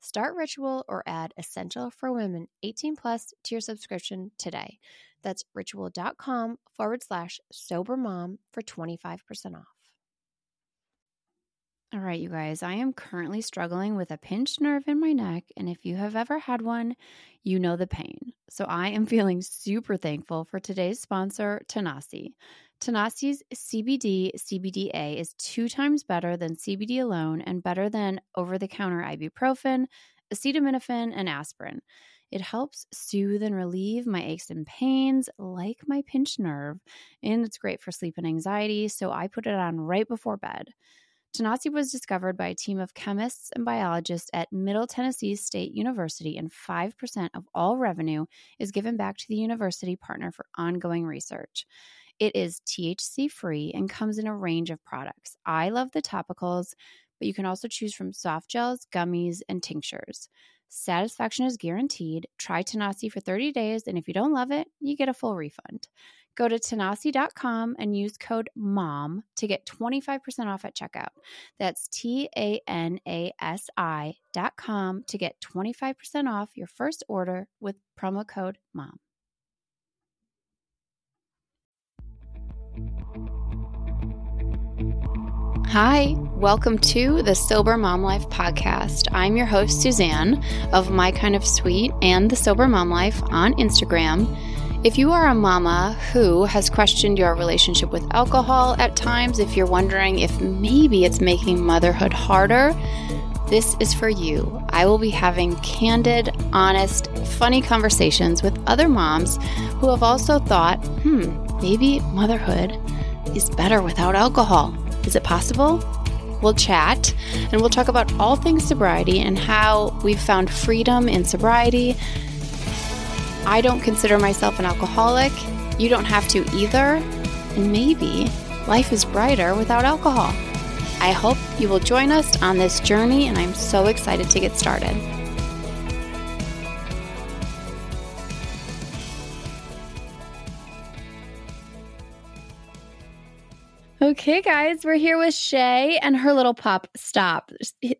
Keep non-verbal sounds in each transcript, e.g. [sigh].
Start Ritual or add Essential for Women 18 plus to your subscription today. That's ritual.com forward slash sober mom for 25% off. All right, you guys, I am currently struggling with a pinched nerve in my neck. And if you have ever had one, you know the pain. So I am [laughs] feeling super thankful for today's sponsor, Tanasi. Tanasi's CBD CBDA is two times better than CBD alone and better than over the counter ibuprofen, acetaminophen, and aspirin. It helps soothe and relieve my aches and pains, like my pinched nerve, and it's great for sleep and anxiety, so I put it on right before bed. Tanasi was discovered by a team of chemists and biologists at Middle Tennessee State University, and 5% of all revenue is given back to the university partner for ongoing research. It is THC free and comes in a range of products. I love the topicals, but you can also choose from soft gels, gummies, and tinctures. Satisfaction is guaranteed. Try Tanasi for 30 days, and if you don't love it, you get a full refund. Go to tanasi.com and use code MOM to get 25% off at checkout. That's T A N A S I.com to get 25% off your first order with promo code MOM. Hi, welcome to the Sober Mom Life podcast. I'm your host, Suzanne of My Kind of Sweet and the Sober Mom Life on Instagram. If you are a mama who has questioned your relationship with alcohol at times, if you're wondering if maybe it's making motherhood harder, this is for you. I will be having candid, honest, funny conversations with other moms who have also thought, hmm, maybe motherhood is better without alcohol. Is it possible? We'll chat and we'll talk about all things sobriety and how we've found freedom in sobriety. I don't consider myself an alcoholic. You don't have to either. And maybe life is brighter without alcohol. I hope you will join us on this journey, and I'm so excited to get started. Okay, guys, we're here with Shay and her little pup. Stop.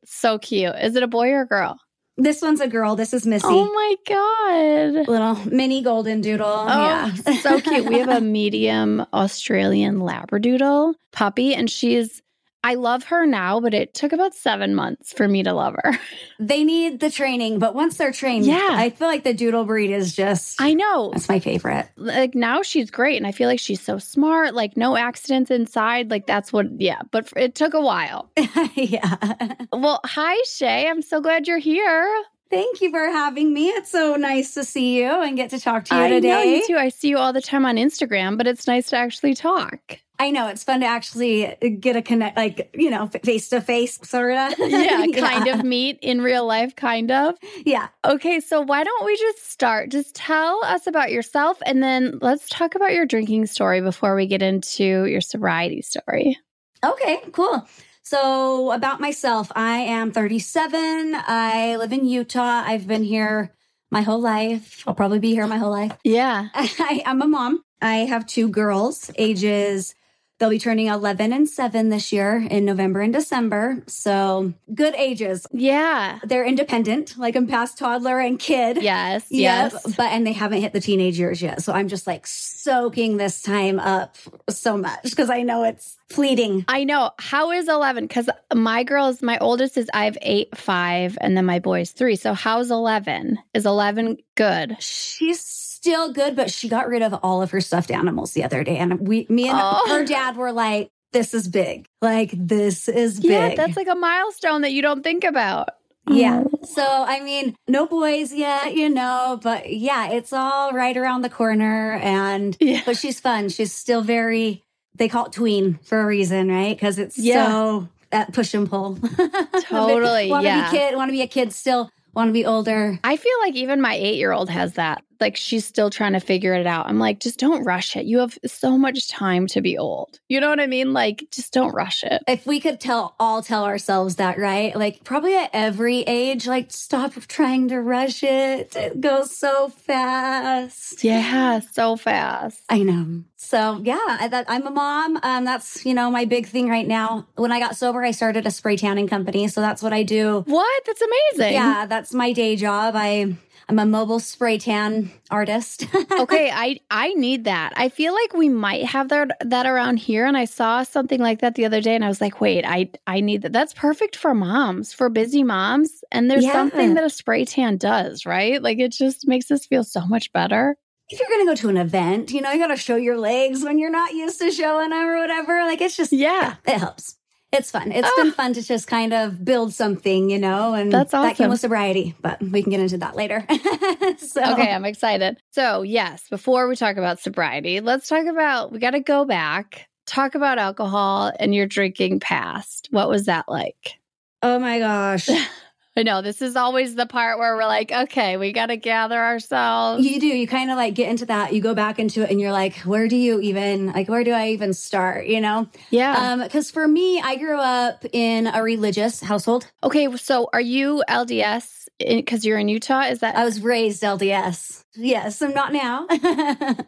So cute. Is it a boy or a girl? This one's a girl. This is Missy. Oh my God. Little mini golden doodle. Oh, yeah. so cute. We have a medium Australian Labradoodle puppy, and she's I love her now, but it took about seven months for me to love her. [laughs] They need the training, but once they're trained, yeah, I feel like the doodle breed is just. I know that's my favorite. Like now she's great, and I feel like she's so smart. Like no accidents inside. Like that's what. Yeah, but it took a while. [laughs] yeah. Well, hi Shay. I'm so glad you're here. Thank you for having me. It's so nice to see you and get to talk to you I today. Know, you too. I see you all the time on Instagram, but it's nice to actually talk. I know it's fun to actually get a connect, like, you know, face to face, sort of. [laughs] Yeah, kind of meet in real life, kind of. Yeah. Okay, so why don't we just start? Just tell us about yourself and then let's talk about your drinking story before we get into your sobriety story. Okay, cool. So, about myself, I am 37. I live in Utah. I've been here my whole life. I'll probably be here my whole life. Yeah. [laughs] I, am a mom. I have two girls, ages They'll be turning 11 and 7 this year in November and December. So good ages. Yeah. They're independent, like I'm past toddler and kid. Yes. Yep. Yes. But, and they haven't hit the teenage years yet. So I'm just like soaking this time up so much because I know it's fleeting. I know. How is 11? Because my girls, my oldest is I have eight, five, and then my boy's three. So how's 11? Is 11 good? She's still good, but she got rid of all of her stuffed animals the other day. And we, me and Oh. her dad were like, this is big. Like, this is big. Yeah, that's like a milestone that you don't think about. Yeah. Oh. So, I mean, no boys yet, you know, but yeah, it's all right around the corner. And, Yeah. but she's fun. She's still very, they call it tween for a reason, right? Because it's Yeah. so that push and pull. [laughs] Totally, want to yeah. be kid, want to be a kid still, want to be older. I feel like even my eight year old has that. Like she's still trying to figure it out. I'm like, just don't rush it. You have so much time to be old. You know what I mean? Like, just don't rush it. If we could tell all tell ourselves that, right? Like probably at every age, like stop trying to rush it. It goes so fast. Yeah, so fast. I know. So yeah, I, that, I'm a mom. Um, that's you know my big thing right now. When I got sober, I started a spray tanning company, so that's what I do. What? That's amazing. Yeah, that's my day job. I I'm a mobile spray tan artist. [laughs] okay, I I need that. I feel like we might have that that around here and I saw something like that the other day and I was like, "Wait, I I need that." That's perfect for moms, for busy moms. And there's Yeah. something that a spray tan does, right? Like it just makes us feel so much better. if you're gonna go to an event, you know you got to show your legs when you're not used to showing them or whatever. Like it's just Yeah. it helps. It's fun. It's been fun to just kind of build something, you know, and That's that came with sobriety, but we can get into that later. [laughs] so Okay, I'm excited. So, yes, before we talk about sobriety, let's talk about we got to go back, talk about alcohol and your drinking past. What was that like? Oh my gosh. [laughs] I know this is always the part where we're like, okay, we got to gather ourselves. You do. You kind of like get into that. You go back into it and you're like, where do you even, like, where do I even start? You know? Yeah. Um, cause for me, I grew up in a religious household. okay, so are you LDS because you're in Utah? Is that I was raised LDS. Yes, I'm not now.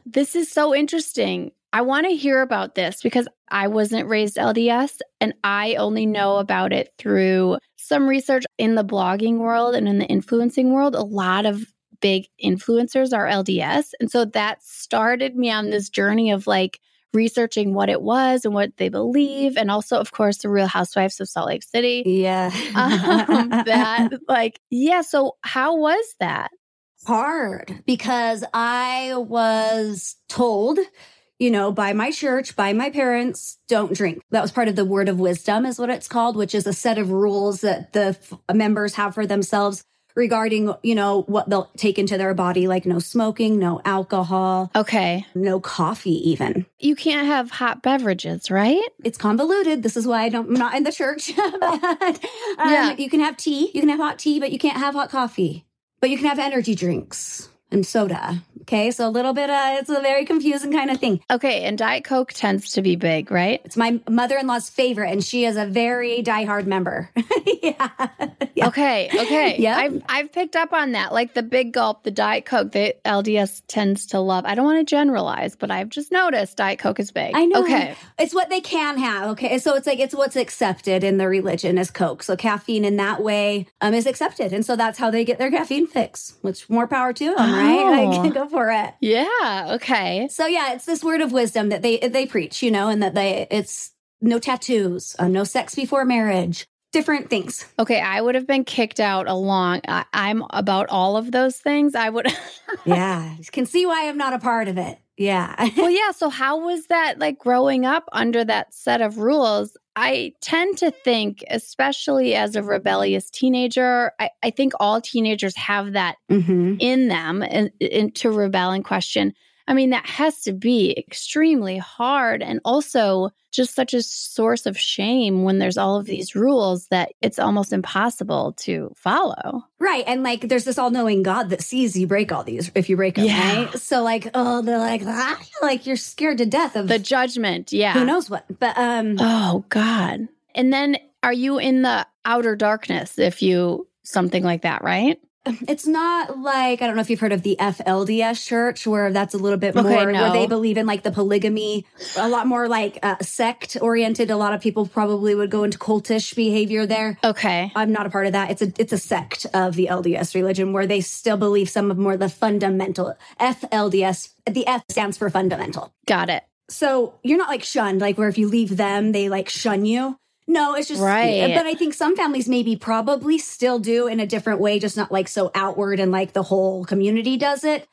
[laughs] this is so interesting. I want to hear about this because I wasn't raised LDS and I only know about it through some research in the blogging world and in the influencing world. A lot of big influencers are LDS. And so that started me on this journey of like researching what it was and what they believe. And also, of course, the Real Housewives of Salt Lake City. yeah. Um, [laughs] that, like, yeah. So, how was that? hard because I was told, you know, by my church, by my parents, don't drink. That was part of the word of wisdom, is what it's called, which is a set of rules that the f- members have for themselves regarding, you know, what they'll take into their body, like no smoking, no alcohol, Okay. no coffee, even. You can't have hot beverages, right? It's convoluted. This is why I don't, I'm not in the church. [laughs] but, um, Yeah. You can have tea, you can have hot tea, but you can't have hot coffee. But you can have energy drinks and soda. Okay. So a little bit, uh, it's a very confusing kind of thing. Okay. And Diet Coke tends to be big, right? It's my mother in law's favorite, and she is a very diehard member. [laughs] yeah. yeah. Okay. Okay. [laughs] Yeah. I've, I've picked up on that. Like the big gulp, the Diet Coke, the LDS tends to love. I don't want to generalize, but I've just noticed Diet Coke is big. I know. Okay. It's what they can have. Okay. So it's like, it's what's accepted in the religion as Coke. So caffeine in that way um, is accepted. And so that's how they get their caffeine fix, which more power to them, right? Oh. Like, [laughs] go for it. Yeah. Okay. So yeah, it's this word of wisdom that they they preach, you know, and that they it's no tattoos, uh, no sex before marriage, different things. Okay. I would have been kicked out along. I, I'm about all of those things. I would. [laughs] Yeah, you can see why I'm not a part of it. Yeah. [laughs] well, yeah. So, how was that like growing up under that set of rules? I tend to think, especially as a rebellious teenager, I, I think all teenagers have that hmm in them and, and to rebel and question. I mean, that has to be extremely hard and also just such a source of shame when there's all of these rules that it's almost impossible to follow. Right, and like there's this all-knowing God that sees you break all these if you break them, Yeah. right? So like, oh, they're like, ah, like you're scared to death of The judgment, yeah. who knows what. But um, Oh God. And then are you in the outer darkness if you something like that, right? It's not like I don't know if you've heard of the FLDS church, where that's a little bit Okay, more no. where they believe in like the polygamy, a lot more like uh, sect oriented. A lot of people probably would go into cultish behavior there. Okay. I'm not a part of that. It's a it's a sect of the LDS religion where they still believe some of more the fundamental FLDS. The F stands for fundamental. Got it. So you're not like shunned, like where if you leave them, they like shun you. No, it's just Right. But I think some families maybe probably still do in a different way, just not like so outward and like the whole community does it.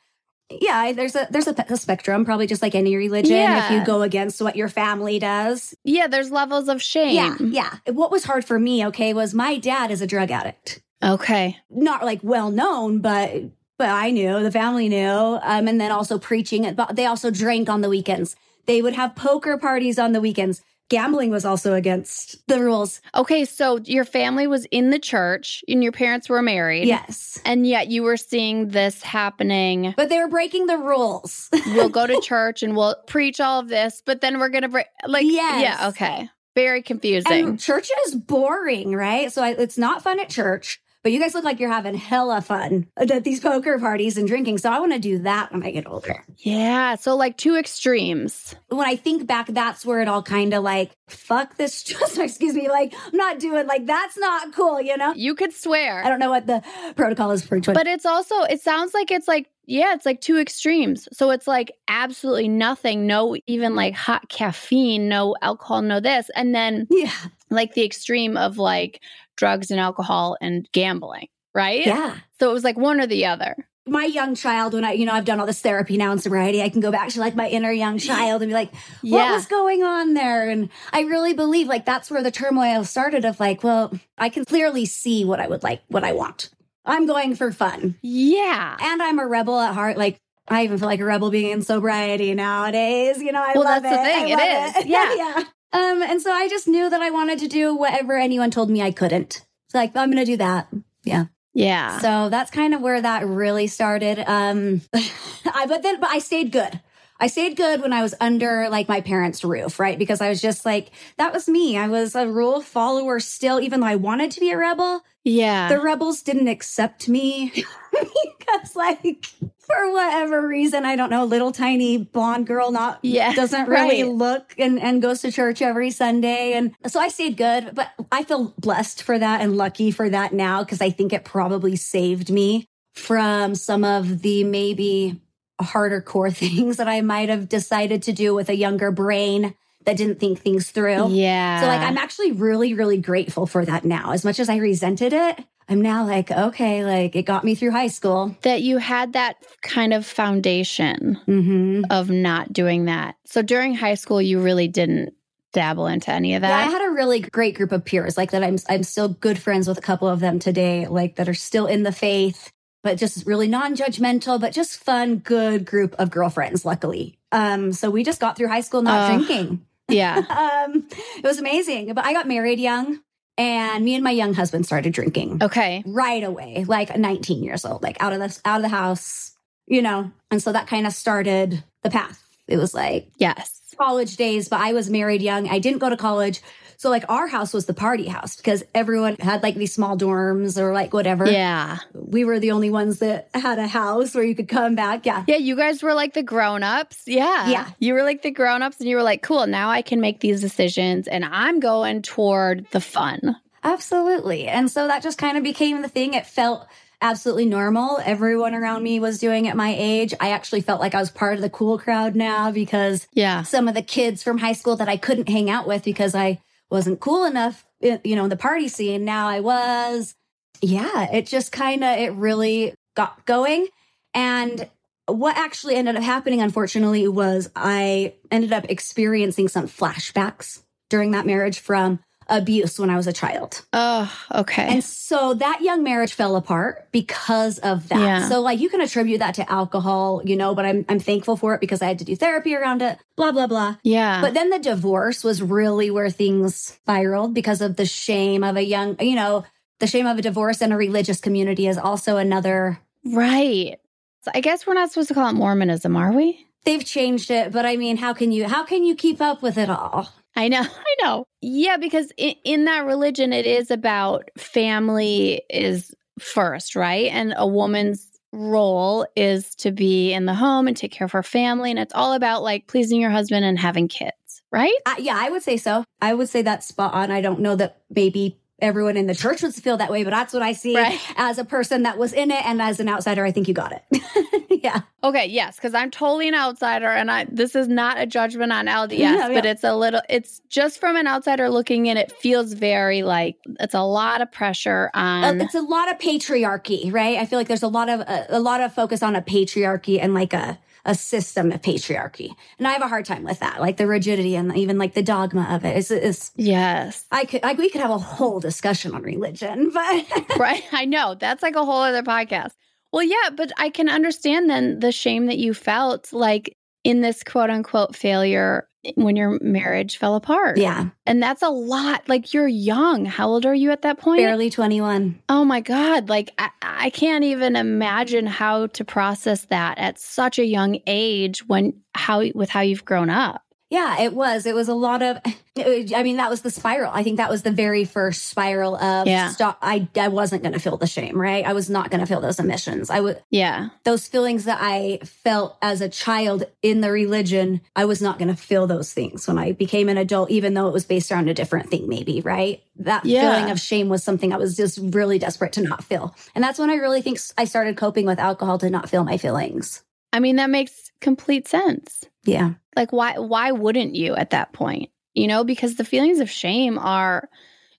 Yeah, there's a there's a, a spectrum, probably just like any religion. Yeah. If you go against what your family does, Yeah, there's levels of shame. yeah, yeah. What was hard for me, okay, was my dad is a drug addict. Okay. Not like well known, but but I knew the family knew. Um, and then also preaching. But they also drank on the weekends. They would have poker parties on the weekends. Gambling was also against the rules. Okay, so your family was in the church and your parents were married. Yes, And yet you were seeing this happening. but they were breaking the rules. [laughs] We'll go to church and we'll preach all of this, but then we're going to break like Yes. yeah, okay. Very confusing. And church is boring, right? So I, it's not fun at church, but you guys look like you're having hella fun at these poker parties and drinking. So I want to do that when I get older. yeah, so like two extremes. When I think back, that's where it all kind of like, fuck this, [laughs] just excuse me, like, I'm not doing, like, that's not cool, you know? You could swear. I don't know what the protocol is for 20. But it's also, it sounds like it's like, yeah, it's like two extremes. So it's like absolutely nothing, no even like hot caffeine, no alcohol, no this. And then yeah. like the extreme of like drugs and alcohol and gambling, right? Yeah. So it was like one or the other. My young child, when I, you know, I've done all this therapy now in sobriety, I can go back to like my inner young [laughs] child and be like, what Yeah. was going on there? And I really believe like that's where the turmoil started of like, well, I can clearly see what I would like, what I want. I'm going for fun. Yeah. And I'm a rebel at heart. Like, I even feel like a rebel being in sobriety nowadays. You know, I. Well, love that's the thing. It is. [laughs] Yeah. yeah. Um, and so I just knew that I wanted to do whatever anyone told me I couldn't. It's like, I'm going to do that. Yeah. Yeah. So that's kind of where that really started. Um, [laughs] I, but then, but I stayed good. I stayed good when I was under like my parents' roof, right? Because I was just like, that was me. I was a rule follower still, even though I wanted to be a rebel. Yeah. The rebels didn't accept me [laughs] because, like, for whatever reason, I don't know, little tiny blonde girl not yeah. doesn't really Right. look and, and goes to church every Sunday. And so I stayed good, but I feel blessed for that and lucky for that now because I think it probably saved me from some of the maybe harder core [laughs] things that I might have decided to do with a younger brain that didn't think things through. Yeah. So like I'm actually really, really grateful for that now. As much as I resented it, I'm now like, okay, like it got me through high school. that you had that kind of foundation Mm-hmm. of not doing that. So during high school, you really didn't dabble into any of Yeah, I had a really great group of peers like that. I'm I'm still good friends with a couple of them today, like that are still in the faith, but just really non-judgmental, but just fun, good group of girlfriends. Luckily, um, so we just got through high school not Ugh. drinking. Yeah. [laughs] Um, it was amazing. But I got married young, and me and my young husband started drinking Okay. right away, like 19 years old, like out of the out of the house, you know. And so that kind of started the path. It was like Yes. College days, but I was married young. I didn't go to college. So like our house was the party house because everyone had like these small dorms or like whatever. Yeah. We were the only ones that had a house where you could come back. Yeah. Yeah. You guys were like the grown ups. Yeah. Yeah. You were like the grown ups and you were like, cool, now I can make these decisions and I'm going toward the fun. Absolutely. And so that just kind of became the thing. It felt absolutely normal. Everyone around me was doing at my age. I actually felt like I was part of the cool crowd now because Yeah. some of the kids from high school that I couldn't hang out with because I wasn't cool enough, you know, in the party scene. Now I was. Yeah, it just kind of, it really got going. And what actually ended up happening, unfortunately, was I ended up experiencing some flashbacks during that marriage from abuse when I was a child. Oh, okay. And so that young marriage fell apart because of that. Yeah. So like you can attribute that to alcohol, you know, but I'm I'm thankful for it because I had to do therapy around it, blah blah blah. yeah. But then the divorce was really where things spiraled because of the shame of a young, you know, the shame of a divorce in a religious community is also another right. So I guess we're not supposed to call it Mormonism, are we? they've changed it, but I mean, how can you how can you keep up with it all? I know, [laughs] I know. Yeah, because in, in that religion, it is about family is first, right? And a woman's role is to be in the home and take care of her family. And it's all about like pleasing your husband and having kids, right? Uh, yeah, I would say so. I would say that's spot on. I don't know that maybe everyone in the church would feel that way, but that's what I see Right. as a person that was in it. And as an outsider, I think you got it. [laughs] yeah. Okay, yes, because I'm totally an outsider, and I this is not a judgment on LDS, [laughs] Yeah, but yeah. it's a little. It's just from an outsider looking in. It feels very like it's a lot of pressure Uh, on. it's a lot of patriarchy, right? I feel like there's a lot of a, a lot of focus on a patriarchy and like a a system of patriarchy, and I have a hard time with that, like the rigidity and even like the dogma of it. Is is yes, I could like we could have a whole discussion on religion, but [laughs] right. I know that's like a whole other podcast. Well, yeah, but I can understand then the shame that you felt like in this quote unquote failure when your marriage fell apart. yeah, and that's a lot. Like you're young. How old are you at that point? barely twenty one. Oh my God. Like, I, I can't even imagine how to process that at such a young age when, how, with how you've grown up. Yeah, it was. It was a lot of. [laughs] I mean, that was the spiral. I think that was the very first spiral of. Yeah. Stop. I I wasn't going to feel the shame, right? I was not going to feel those emissions. I would Yeah. those feelings that I felt as a child in the religion. I was not going to feel those things when I became an adult, even though it was based around a different thing, maybe. Right? That Yeah. feeling of shame was something I was just really desperate to not feel, and that's when I really think I started coping with alcohol to not feel my feelings. I mean, that makes complete sense. Yeah. Like, why, why wouldn't you at that point? You know, because the feelings of shame are,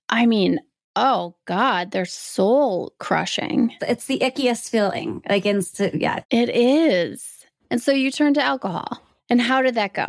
I mean, oh God, they're soul crushing. It's the ickiest feeling. Like, yeah, It is. And so you turn to alcohol. And how did that go?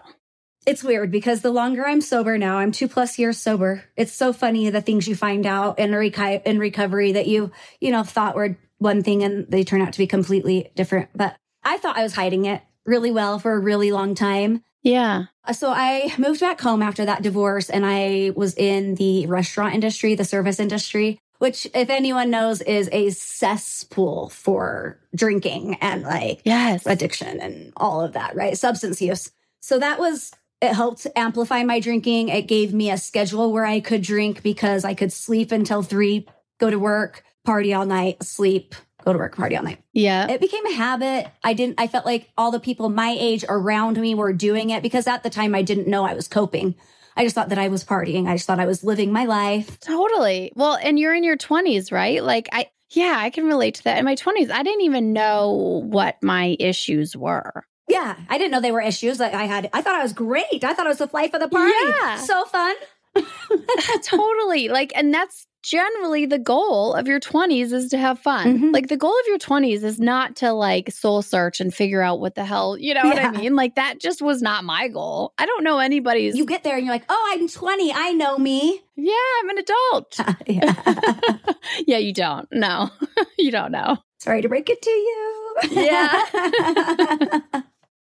It's weird because the longer I'm sober now, I'm two plus years sober. It's so funny the things you find out in, reco- in recovery that you, you know, thought were one thing and they turn out to be completely different. But I thought I was hiding it really well for a really long time. Yeah. Uh, So I moved back home after that divorce and I was in the restaurant industry, the service industry, which if anyone knows is a cesspool for drinking and like Yes. addiction and all of that, right? Substance use. So that was, it helped amplify my drinking. It gave me a schedule where I could drink because I could sleep until three, go to work, party all night, sleep, go to work, party all night. Yeah. It became a habit. I didn't, I felt like all the people my age around me were doing it because at the time I didn't know I was coping. I just thought that I was partying. I just thought I was living my life. Totally. Well, and you're in your 20s, right? Like, I, yeah, I can relate to that. In my 20s, I didn't even know what my issues were. Yeah, I didn't know they were issues. Like I had, I thought I was great. I thought I was the life of the party. Yeah. So fun. [laughs] [laughs] totally. Like, and that's generally the goal of your 20s is to have fun. Mhm. Like, the goal of your 20s is not to like soul search and figure out what the hell, you know what I mean? Like, that just was not my goal. I don't know anybody's. You get there and you're like, oh, I'm 20. I know me. yeah, I'm an adult. [laughs] yeah. [laughs] yeah, you don't. No, [laughs] you don't know. Sorry to break it to you. Yeah.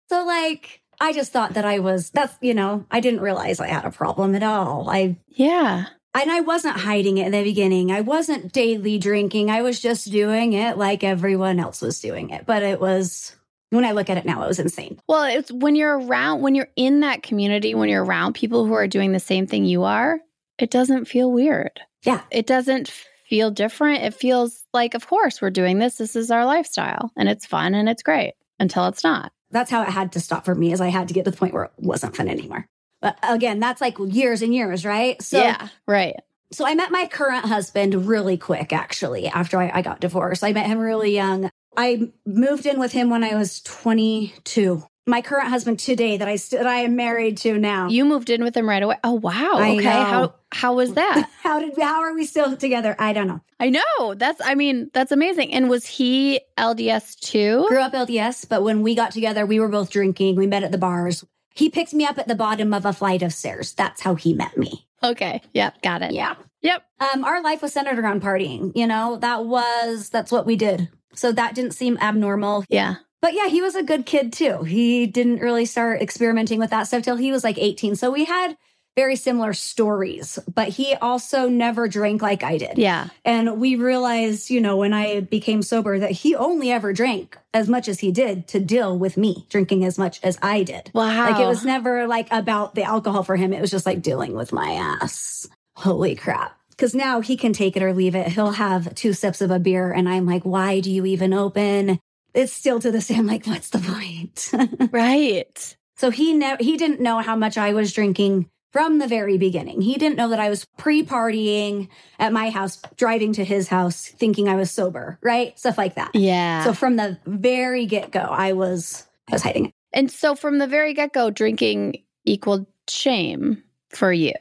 so, like, I just thought that I was, that's, you know, I didn't realize I had a problem at all. I, Yeah. And I wasn't hiding it in the beginning. I wasn't daily drinking. I was just doing it like everyone else was doing it. But it was, when I look at it now, it was insane. Well, it's when you're around, when you're in that community, when you're around people who are doing the same thing you are, it doesn't feel weird. Yeah. It doesn't feel different. It feels like, of course, we're doing this. This is our lifestyle and it's fun and it's great until it's not. That's how it had to stop for me is I had to get to the point where it wasn't fun anymore. But again, that's like years and years, right? So yeah. Right. So I met my current husband really quick, actually, after I, I got divorced. I met him really young. I moved in with him when I was 22. My current husband today that I st- that I am married to now. You moved in with him right away. Oh, wow. I okay. know. How, how was that? [laughs] how did how are we still together? I don't know. I know. That's, I mean, that's amazing. And was he LDS too? Grew up LDS, but when we got together, we were both drinking. We met at the bars. He picked me up at the bottom of a flight of stairs. That's how he met me. Okay. Yep. Got it. Yeah. Yep. Um, our life was centered around partying. You know, that was that's what we did. So that didn't seem abnormal. Yeah. But yeah, he was a good kid too. He didn't really start experimenting with that stuff till he was like 18. So we had very similar stories, but he also never drank like I did. Yeah. And we realized, you know, when I became sober that he only ever drank as much as he did to deal with me drinking as much as I did. Wow. Like it was never like about the alcohol for him. It was just like dealing with my ass. Holy crap. Cause now he can take it or leave it. He'll have two sips of a beer and I'm like, why do you even open? It's still to this day. I'm like, what's the point? [laughs] right. so he never, he didn't know how much I was drinking from the very beginning. He didn't know that I was pre partying at my house, driving to his house, thinking I was sober, right? Stuff like that. Yeah. So from the very get go, I was, I was hiding it. and so from the very get go, drinking equaled shame for you.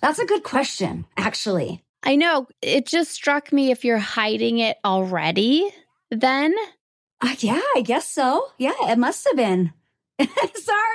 That's a good question, actually. I know it just struck me if you're hiding it already, then Uh, yeah, I guess so. Yeah, it must have been. [laughs] Sorry,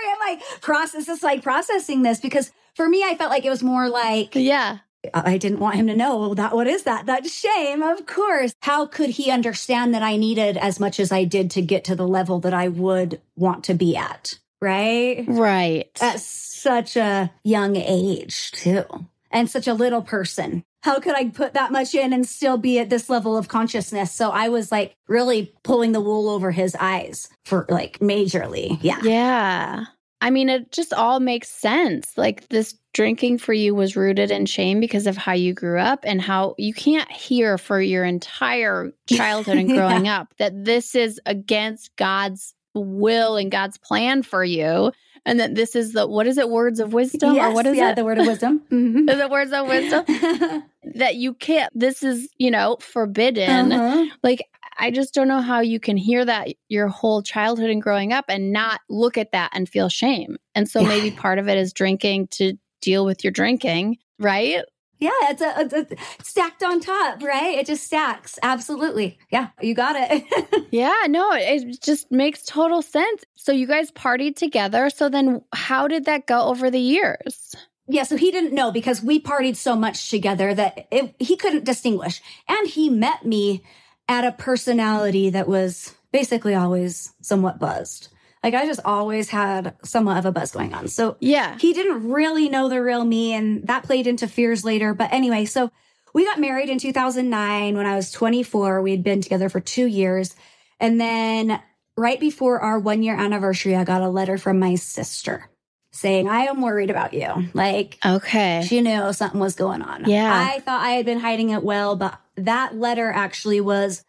I'm like process is like processing this because for me, I felt like it was more like yeah. I didn't want him to know that what is that? That's shame, of course. How could he understand that I needed as much as I did to get to the level that I would want to be at? Right? Right. At such a young age, too. And such a little person. How could I put that much in and still be at this level of consciousness? So I was like really pulling the wool over his eyes for like majorly. Yeah. Yeah. I mean, it just all makes sense. Like this drinking for you was rooted in shame because of how you grew up and how you can't hear for your entire [laughs] childhood and growing up that this is against God's will and God's plan for you. And that this is the, what is it, words of wisdom? Yes, or what is yeah, it? the word of wisdom. Mhm. [laughs] is it words of wisdom? that you can't, this is, you know, forbidden. Uh-huh. Like, I just don't know how you can hear that your whole childhood and growing up and not look at that and feel shame. And so Yeah. maybe [laughs] part of it is drinking to deal with your drinking, right? Yeah, it's a, it's a stacked on top, right? It just stacks. Absolutely. Yeah, you got it. [laughs] Yeah, no, it just makes total sense. So you guys partied together. So then how did that go over the years? yeah, so he didn't know because we partied so much together that it, he couldn't distinguish. And he met me at a personality that was basically always somewhat buzzed. Like I just always had somewhat of a buzz going on. So Yeah. he didn't really know the real me and that played into fears later but anyway so we got married in 2009 when i was 24 we had been together for two years and then right before our one year anniversary i got a letter from my sister saying i am worried about you like Okay. she knew something was going on Yeah. i thought i had been hiding it well but that letter actually was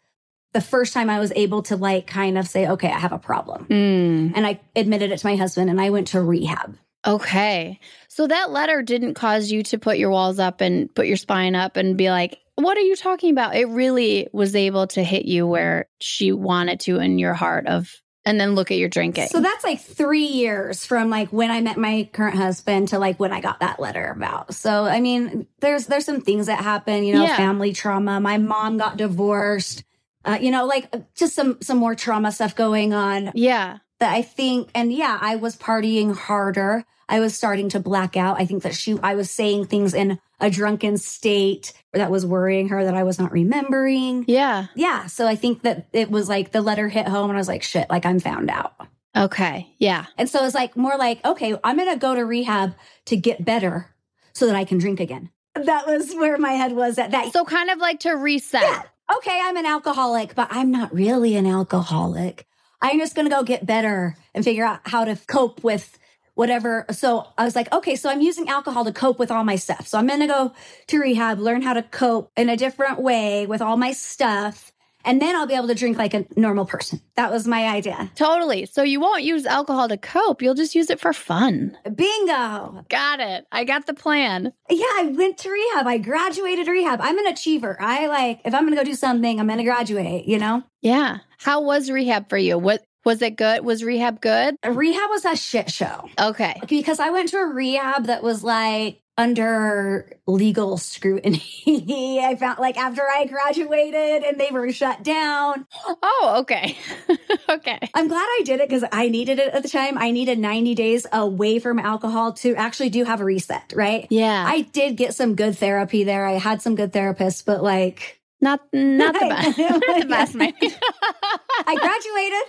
the first time i was able to like kind of say okay i have a problem Mm, and i admitted it to my husband and i went to rehab okay. So that letter didn't cause you to put your walls up and put your spine up and be like, what are you talking about? It really was able to hit you where she wanted to in your heart of, and then look at your drinking. So that's like three years from like when I met my current husband to like when I got that letter about. So I mean, there's there's some things that happen, you know, Yeah. family trauma. My mom got divorced. Uh, you know, like just some some more trauma stuff going on yeah. that I think. And yeah, I was partying harder. I was starting to black out. I think that she, I was saying things in a drunken state that was worrying her that I was not remembering. Yeah. Yeah. So I think that it was like the letter hit home and I was like, shit, like I'm found out. Okay. Yeah. And so it's like more like, okay, I'm going to go to rehab to get better so that I can drink again. That was where my head was at that. So kind of like to reset. Yeah. Okay, I'm an alcoholic, but I'm not really an alcoholic. I'm just going to go get better and figure out how to cope with whatever. So I was like, okay, so I'm using alcohol to cope with all my stuff. So I'm going to go to rehab, learn how to cope in a different way with all my stuff. And then I'll be able to drink like a normal person. That was my idea. Totally. So you won't use alcohol to cope. You'll just use it for fun. Bingo. Got it. I got the plan. Yeah, I went to rehab. I graduated rehab. I'm an achiever. I like, if I'm going to go do something, I'm going to graduate, you know? Yeah. How was rehab for you? What was it good? Was rehab good? Rehab was a shit show Okay. because I went to a rehab that was like under legal scrutiny. [laughs] I found like after I graduated and they were shut down. Oh, okay. [laughs] okay. I'm glad I did it because I needed it at the time. I needed 90 days away from alcohol to actually do have a reset, right? Yeah. I did get some good therapy there. I had some good therapists, but like not not the [laughs] best. not the best, maybe. I graduated.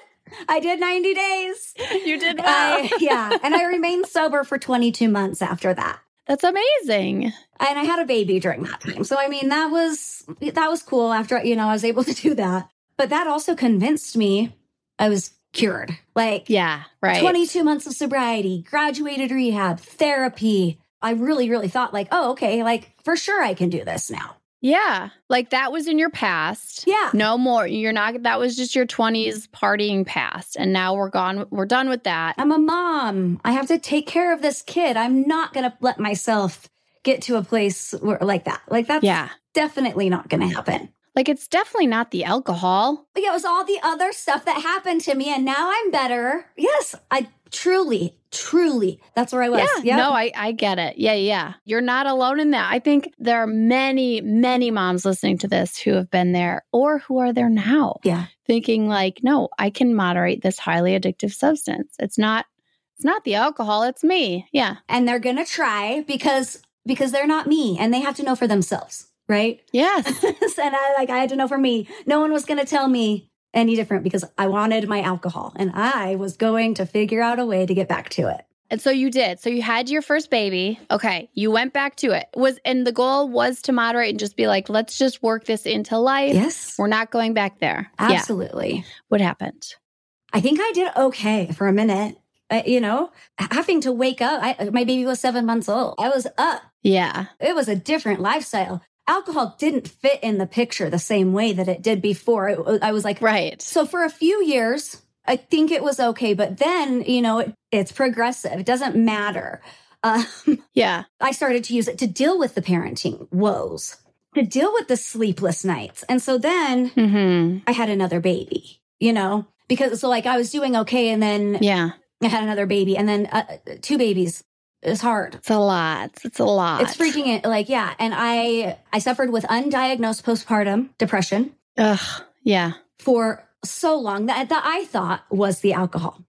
I did 90 days. you did well. I, [laughs] yeah. And I [laughs] remained sober for 22 months after that. That's amazing. And I had a baby during that time. So I mean, that was that was cool after you know, I was able to do that. But that also convinced me I was cured. Like Yeah, right. 22 months of sobriety, graduated rehab, therapy. I really, really thought like, oh, okay, like for sure I can do this now. Yeah. Like that was in your past. Yeah. No more. You're not, that was just your 20s partying past. And now we're gone. We're done with that. I'm a mom. I have to take care of this kid. I'm not going to let myself get to a place where, like that. Like that's Yeah. definitely not going to happen. Like it's definitely not the alcohol. But yeah, it was all the other stuff that happened to me, and now I'm better. Yes, I truly, truly, that's where I was. Yeah. Yep. No, I, I get it. Yeah. Yeah. You're not alone in that. I think there are many, many moms listening to this who have been there or who are there now yeah, thinking like, no, I can moderate this highly addictive substance. It's not, it's not the alcohol. It's me. Yeah. and they're gonna try because because they're not me, and they have to know for themselves, right? [laughs] Yes. and I like I had to know for me. No one was gonna tell me any different because I wanted my alcohol, and I was going to figure out a way to get back to it. And so you did. So you had your first baby. Okay. You went back to it. Was and the goal was to moderate and just be like, let's just work this into life. Yes, We're not going back there. Yeah. absolutely. What happened? I think I did okay for a minute. Uh, you know, having to wake up. I, my baby was seven months old. I was up. Yeah. It was a different lifestyle. Alcohol didn't fit in the picture the same way that it did before. It, I was like, Right. so for a few years, I think it was okay. But then, you know, it, it's progressive. It doesn't matter. [laughs] Um, Yeah. I started to use it to deal with the parenting woes, to deal with the sleepless nights. And so then hmm I had another baby, you know, because so like I was doing okay. And then Yeah. I had another baby and then uh, two babies is hard. It's a lot. It's a lot. It's freaking it like yeah, and I I suffered with undiagnosed postpartum depression Ugh. Yeah. for so long that that I thought was the alcohol.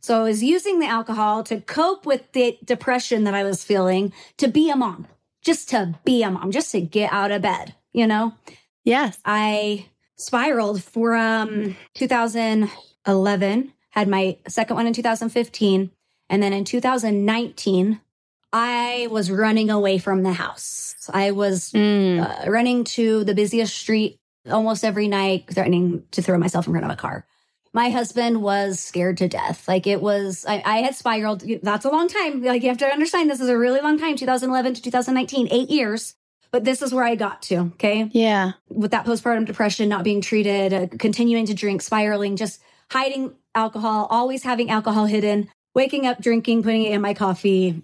So I was using the alcohol to cope with the depression that I was feeling to be a mom, just to be a mom, just to get out of bed, you know? Yes. I spiraled for um 2011, had my second one in 2015, and then in 2019 I was running away from the house. I was Mm. uh, running to the busiest street almost every night, threatening to throw myself in front of a car. My husband was scared to death. Like it was, I, I had spiraled. That's a long time. Like you have to understand, this is a really long time 2011 to 2019, eight years. But this is where I got to. Okay yeah. with that postpartum depression, not being treated, uh, continuing to drink, spiraling, just hiding alcohol, always having alcohol hidden, waking up drinking, putting it in my coffee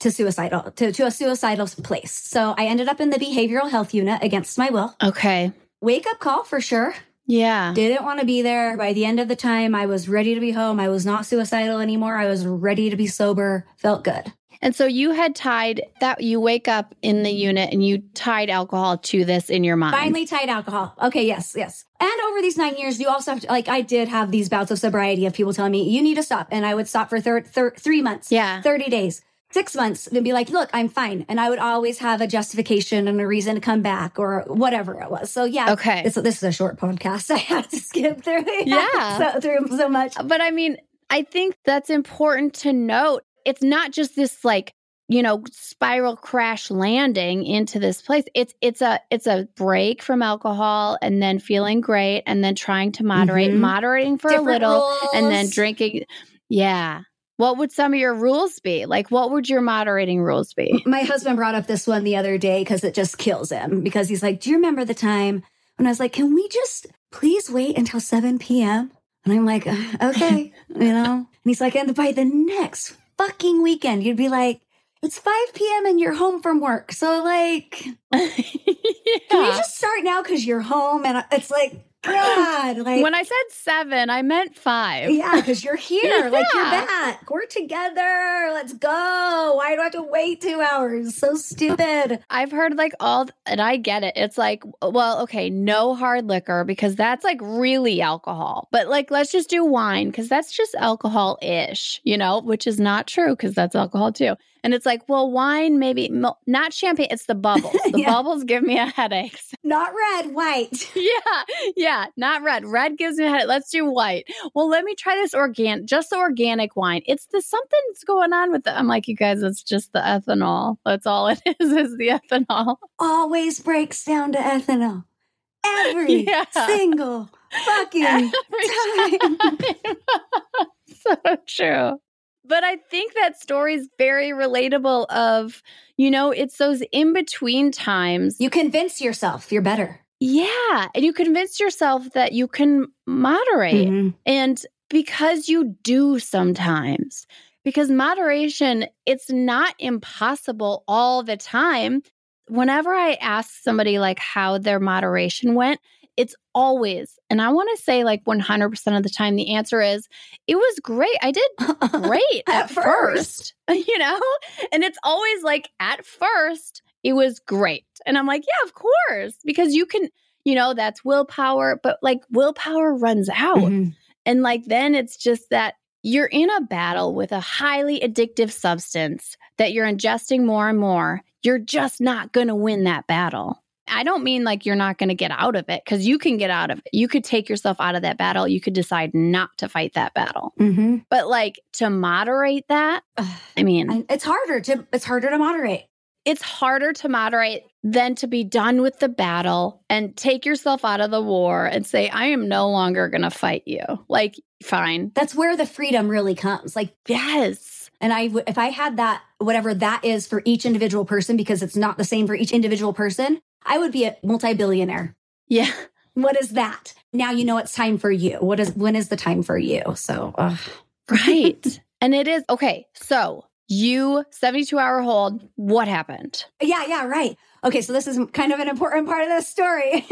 to suicidal to, to a suicidal place. So I ended up in the behavioral health unit against my will. Okay. Wake up call for sure. Yeah. Didn't want to be there. By the end of the time, I was ready to be home. I was not suicidal anymore. I was ready to be sober. Felt good. And so you had tied that you wake up in the unit and you tied alcohol to this in your mind. Finally tied alcohol. Okay, yes, yes. And over these nine years, you also have to, like, I did have these bouts of sobriety of people telling me, you need to stop. And I would stop for thir- thir- three months, Yeah. 30 days, six months, and be like, look, I'm fine. And I would always have a justification and a reason to come back or whatever it was. So, yeah. Okay. This, this is a short podcast. [laughs] I had to skip through. [laughs] Yeah. so, through so much. But I mean, I think that's important to note. It's not just this like, you know, spiral crash landing into this place. It's it's a it's a break from alcohol and then feeling great and then trying to moderate, Mhm. moderating for Different a little and then drinking. Yeah. What would some of your rules be? Like what would your moderating rules be? My husband brought up this one the other day because it just kills him. Because he's like, Do you remember the time when I was like, Can we just please wait until 7 p.m.? And I'm like, "Uh, Okay, you know? And he's like, And by the next fucking weekend, you'd be like, It's 5 p.m. and you're home from work. So, like, [laughs] can you just start now because you're home? And it's like, God, [laughs] like, When I said seven, I meant five. yeah, because you're [laughs] here. Like you're Yeah. back. We're together. Let's go. Why do I have to wait two hours? So stupid. I've heard like all, and I get it. It's like, well, okay, no hard liquor because that's like really alcohol. But like, let's just do wine because that's just alcohol ish, you know, which is not true because that's alcohol too. And it's like, well, wine, maybe not champagne. It's the bubbles. [laughs] The Yeah. bubbles give me a headache. [laughs] Not red, white. [laughs] yeah, yeah, not red. Red gives me a headache. Let's do white. Well, let me try this organic, just the organic wine. It's the something's going on with it. I'm like, you guys, it's just the ethanol. That's all it is, is the ethanol. Always breaks down to ethanol. Every Yeah. single fucking time. so true. But I think that story is very relatable of, you know, it's those in between times. You convince yourself you're better. Yeah. And you convince yourself that you can moderate. Mhm. And because you do sometimes, because moderation, it's not impossible all the time. Whenever I ask somebody like how their moderation went, it's always, and I want to say like 100% of the time, the answer is, it was great. I did [laughs] great at, At first, [laughs] you know? And it's always like, at first, it was great. And I'm like, yeah, of course, because you can, you know, that's willpower, but like willpower runs out. Mhm. And like then it's just that you're in a battle with a highly addictive substance that you're ingesting more and more. You're just not going to win that battle. I don't mean like you're not going to get out of it because you can get out of it. You could take yourself out of that battle. You could decide not to fight that battle. Mhm. But like to moderate that. I mean, it's harder to it's harder to moderate. it's harder to moderate than to be done with the battle and take yourself out of the war and say, I am no longer going to fight you. Like, fine. That's where the freedom really comes. Like Yes. And I, w- if I had that, whatever that is for each individual person, because it's not the same for each individual person, I would be a multi-billionaire. Yeah. What is that? Now you know it's time for you. What is, when is the time for you? So, ugh. Right. [laughs] and it is okay. So, you 72 hour hold, what happened? yeah, yeah, right. Okay. So this is kind of an important part of this story. [laughs]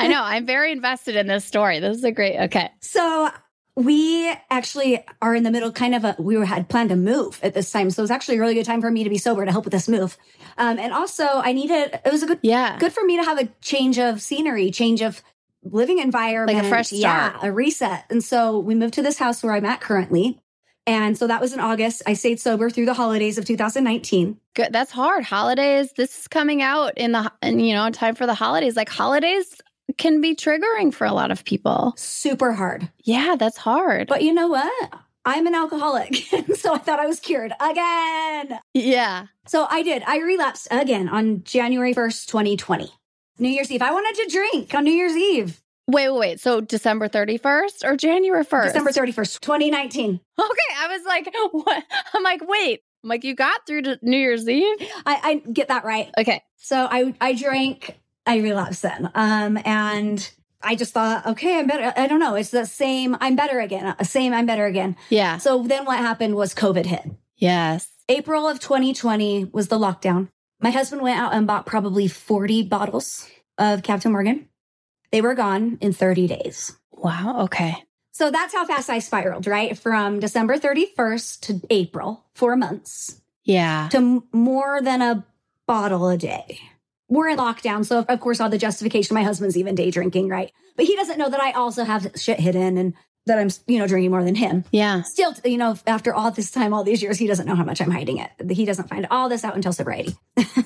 I know I'm very invested in this story. This is a great, okay. So we actually are in the middle, kind of a, we were, had planned to move at this time. So it was actually a really good time for me to be sober to help with this move. Um, and also I needed, it was a good, Yeah. good for me to have a change of scenery, change of living environment. Like a fresh Yeah, a reset. And so we moved to this house where I'm at currently. And so that was in August. I stayed sober through the holidays of 2019. Good. That's hard. Holidays. This is coming out in the, and you know, time for the holidays. Like holidays can be triggering for a lot of people. Super hard. Yeah, that's hard. But you know what? I'm an alcoholic. [laughs] so I thought I was cured again. yeah. So I did. I relapsed again on January 1st, 2020. New Year's Eve. I wanted to drink on New Year's Eve, Wait, wait, wait. So December 31st or January 1st? December 31st, 2019. Okay. I was like, [laughs] what? I'm like, wait. I'm like, you got through to New Year's Eve? I, I get that right. Okay. So I I drank, I relapsed then. Um and I just thought, okay, I'm better. I don't know. It's the same. I'm better again. Uh, Same. I'm better again. Yeah. So then what happened was COVID hit. Yes. April of 2020 was the lockdown. My husband went out and bought probably 40 bottles of Captain Morgan. They were gone in 30 days. Wow. Okay. So that's how fast I spiraled, right? From December 31st to April, four months, Yeah. to more than a bottle a day. We're in lockdown. So, of course, all the justification, my husband's even day drinking, right? But he doesn't know that I also have shit hidden and that I'm, you know, drinking more than him. Yeah. Still, you know, after all this time, all these years, he doesn't know how much I'm hiding it. He doesn't find all this out until sobriety.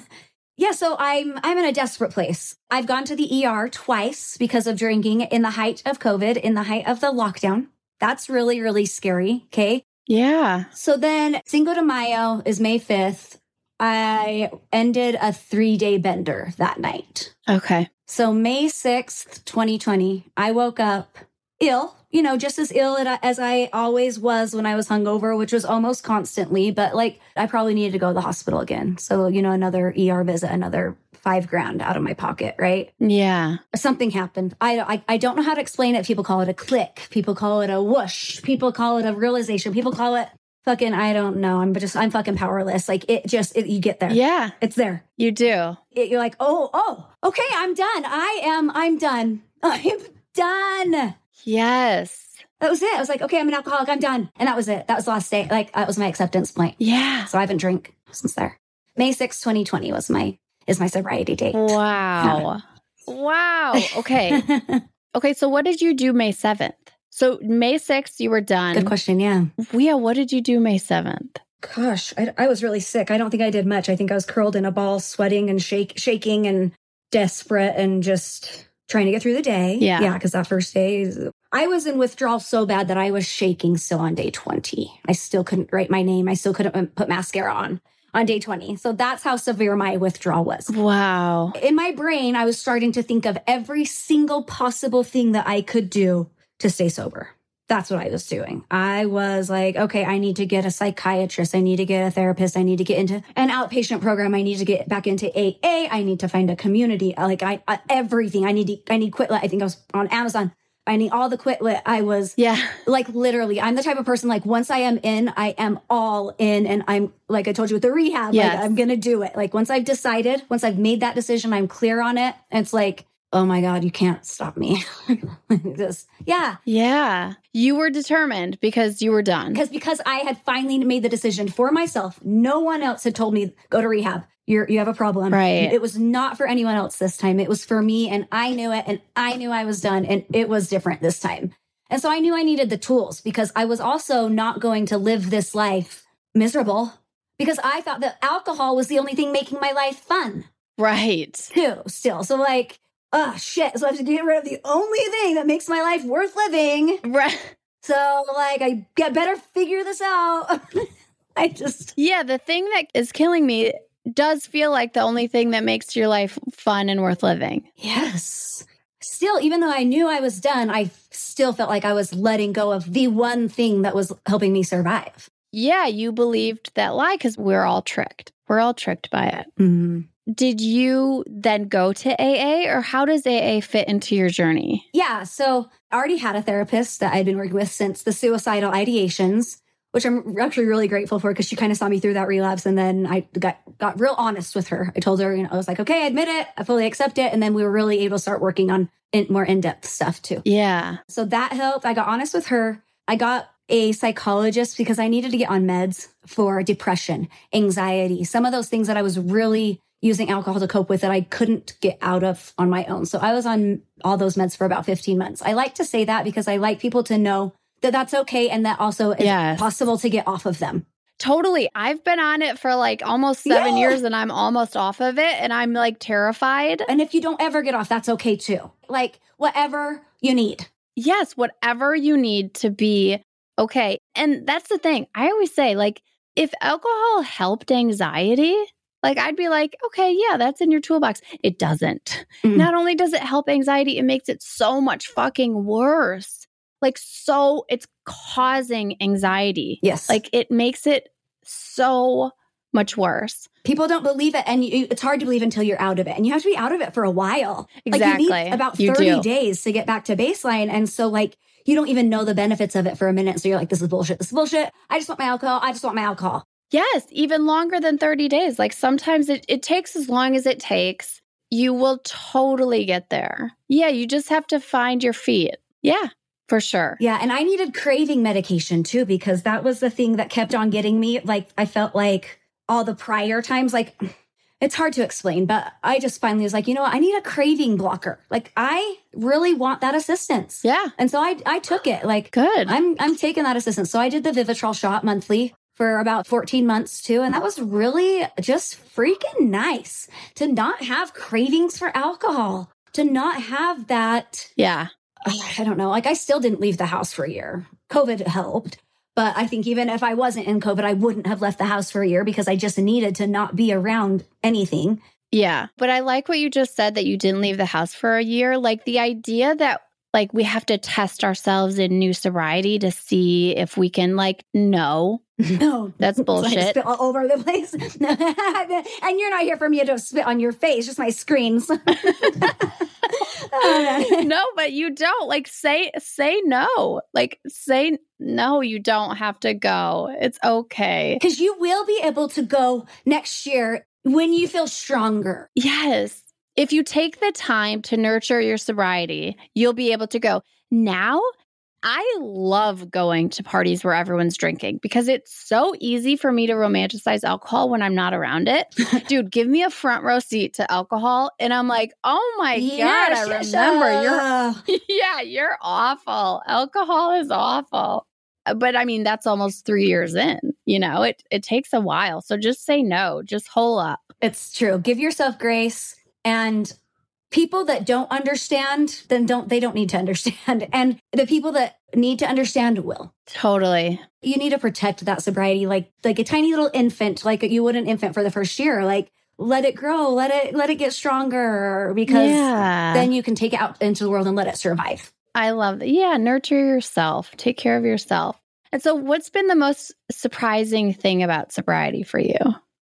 [laughs] yeah, so I'm I'm in a desperate place. I've gone to the ER twice because of drinking in the height of COVID, in the height of the lockdown. That's really, really scary. Okay. Yeah. So then Cinco de Mayo is May 5th. I ended a three day bender that night. Okay. So May 6th, 2020, I woke up ill, you know, just as ill as I always was when I was hungover, which was almost constantly, but like I probably needed to go to the hospital again. So, you know, another ER visit, another five grand out of my pocket, right? Yeah. Something happened. I, I, I don't know how to explain it. People call it a click. People call it a whoosh. People call it a realization. People call it fucking, I don't know. I'm just, I'm fucking powerless. Like it just, it, you get there. Yeah. It's there You do. it, you're like, oh, oh, okay, I'm done. I am, I'm done. [laughs] I'm done. Yes. That was it. I was like, okay, I'm an alcoholic. I'm done. And that was it. That was the last day. Like, that was my acceptance point. Yeah. So I haven't drank since there. May 6, 2020 was my, is my sobriety date. Wow. [laughs] Wow. Okay. [laughs] Okay. So what did you do May 7th? So May 6th, you were done. Good question. Yeah. Yeah. What did you do May 7th? Gosh, I, I was really sick. I don't think I did much. I think I was curled in a ball, sweating and shake, shaking and desperate and just trying to get through the day. Yeah. Yeah. Cause that first day, is- I was in withdrawal so bad that I was shaking still on day 20. I still couldn't write my name. I still couldn't um, put mascara on on day 20. So that's how severe my withdrawal was. Wow. In my brain, I was starting to think of every single possible thing that I could do to stay sober. That's what I was doing. I was like, okay, I need to get a psychiatrist. I need to get a therapist. I need to get into an outpatient program. I need to get back into AA. I need to find a community. Like I, I everything. I need to, I need Quit Lit. I think I was on Amazon. I need all the Quit Lit. I was Yeah. like literally, I'm the type of person like once I am in, I am all in and I'm like I told you with the rehab, Yes. like I'm gonna do it. Like once I've decided, once I've made that decision, I'm clear on it. It's like, oh my God, you can't stop me. [laughs] Just yeah. Yeah. You were determined because you were done. Because because I had finally made the decision for myself. No one else had told me go to rehab. You're you have a problem. Right. It was not for anyone else this time. It was for me and I knew it and I knew I was done and it was different this time. And so I knew I needed the tools because I was also not going to live this life miserable because I thought that alcohol was the only thing making my life fun Right. too still. So like, oh shit. So I have to get rid of the only thing that makes my life worth living. Right. So like I get better figure this out. [laughs] I just Yeah. The thing that is killing me does feel like the only thing that makes your life fun and worth living. yes. Still, even though I knew I was done, I still felt like I was letting go of the one thing that was helping me survive. Yeah. You believed that lie because we're all tricked. We're all tricked by it. Mm-hmm. Did you then go to AA or how does AA fit into your journey? Yeah. So I already had a therapist that I'd been working with since the suicidal ideations, which I'm actually really grateful for because she kind of saw me through that relapse. And then I got, got real honest with her. I told her, you know, I was like, okay, I admit it. I fully accept it. And then we were really able to start working on in, more in-depth stuff too. Yeah. So that helped. I got honest with her. I got a psychologist because I needed to get on meds for depression, anxiety, some of those things that I was really using alcohol to cope with that I couldn't get out of on my own. So I was on all those meds for about 15 months. I like to say that because I like people to know that that's okay and that also it's Yes. possible to get off of them. Totally. I've been on it for like almost seven Yeah. years and I'm almost off of it and I'm like terrified. And if you don't ever get off, that's okay too. Like whatever you need. Yes, whatever you need to be okay. And that's the thing. I always say, like, if alcohol helped anxiety, like I'd be like, okay, yeah, that's in your toolbox. It doesn't. Mm. Not only does it help anxiety, it makes it so much fucking worse. Like, so it's causing anxiety. Yes. Like, it makes it so much worse. people don't believe it and you, it's hard to believe until you're out of it and you have to be out of it for a while like you Exactly. need about 30 do. days to get back to baseline and so like you don't even know the benefits of it for a minute so you're like this is bullshit this is bullshit i just want my alcohol i just want my alcohol Yes, even longer than 30 days. Like sometimes it, it takes as long as it takes. You will totally get there. Yeah, you just have to find your feet. Yeah, for sure. yeah and i needed craving medication too because that was the thing that kept on getting me like i felt like all the prior times like [clears throat] it's hard to explain but i just finally was like you know what i need a craving blocker like i really want that assistance Yeah, and so i i took it like good. I'm I'm taking that assistance. So I did the Vivitrol shot monthly for about 14 months too. And that was really just freaking nice to not have cravings for alcohol, to not have that. yeah. I don't know. Like I still didn't leave the house for a year. COVID helped. But I think even if I wasn't in COVID, I wouldn't have left the house for a year because I just needed to not be around anything. Yeah. But I like what you just said that you didn't leave the house for a year. Like the idea that like we have to test ourselves in new sobriety to see if we can like know. [laughs] No, That's [laughs] bullshit. all over the place. [laughs] and you're not here for me to spit on your face, just my screens. Oh, no, but you don't. Like say say no. Like say no, you don't have to go. It's okay. Because you will be able to go next year when you feel stronger. Yes. If you take the time to nurture your sobriety, you'll be able to go. Now, I love going to parties where everyone's drinking because it's so easy for me to romanticize alcohol when I'm not around it. [laughs] Dude, give me a front row seat to alcohol and I'm like, "Oh my god, I remember you're [laughs] yeah, you're awful. Alcohol is awful. Uh, But I mean, that's almost three years in. You know, it it takes a while. So just say no. Just hole up. It's true. Give yourself grace and people that don't understand, then don't they don't need to [laughs] understand. And the people that need to understand will. Totally. You need to protect that sobriety like like a tiny little infant, like you would an infant for the first year. Like let it grow, let it let it get stronger because yeah. then you can take it out into the world and let it survive. I love that. Yeah, nurture yourself, take care of yourself. And so, what's been the most surprising thing about sobriety for you?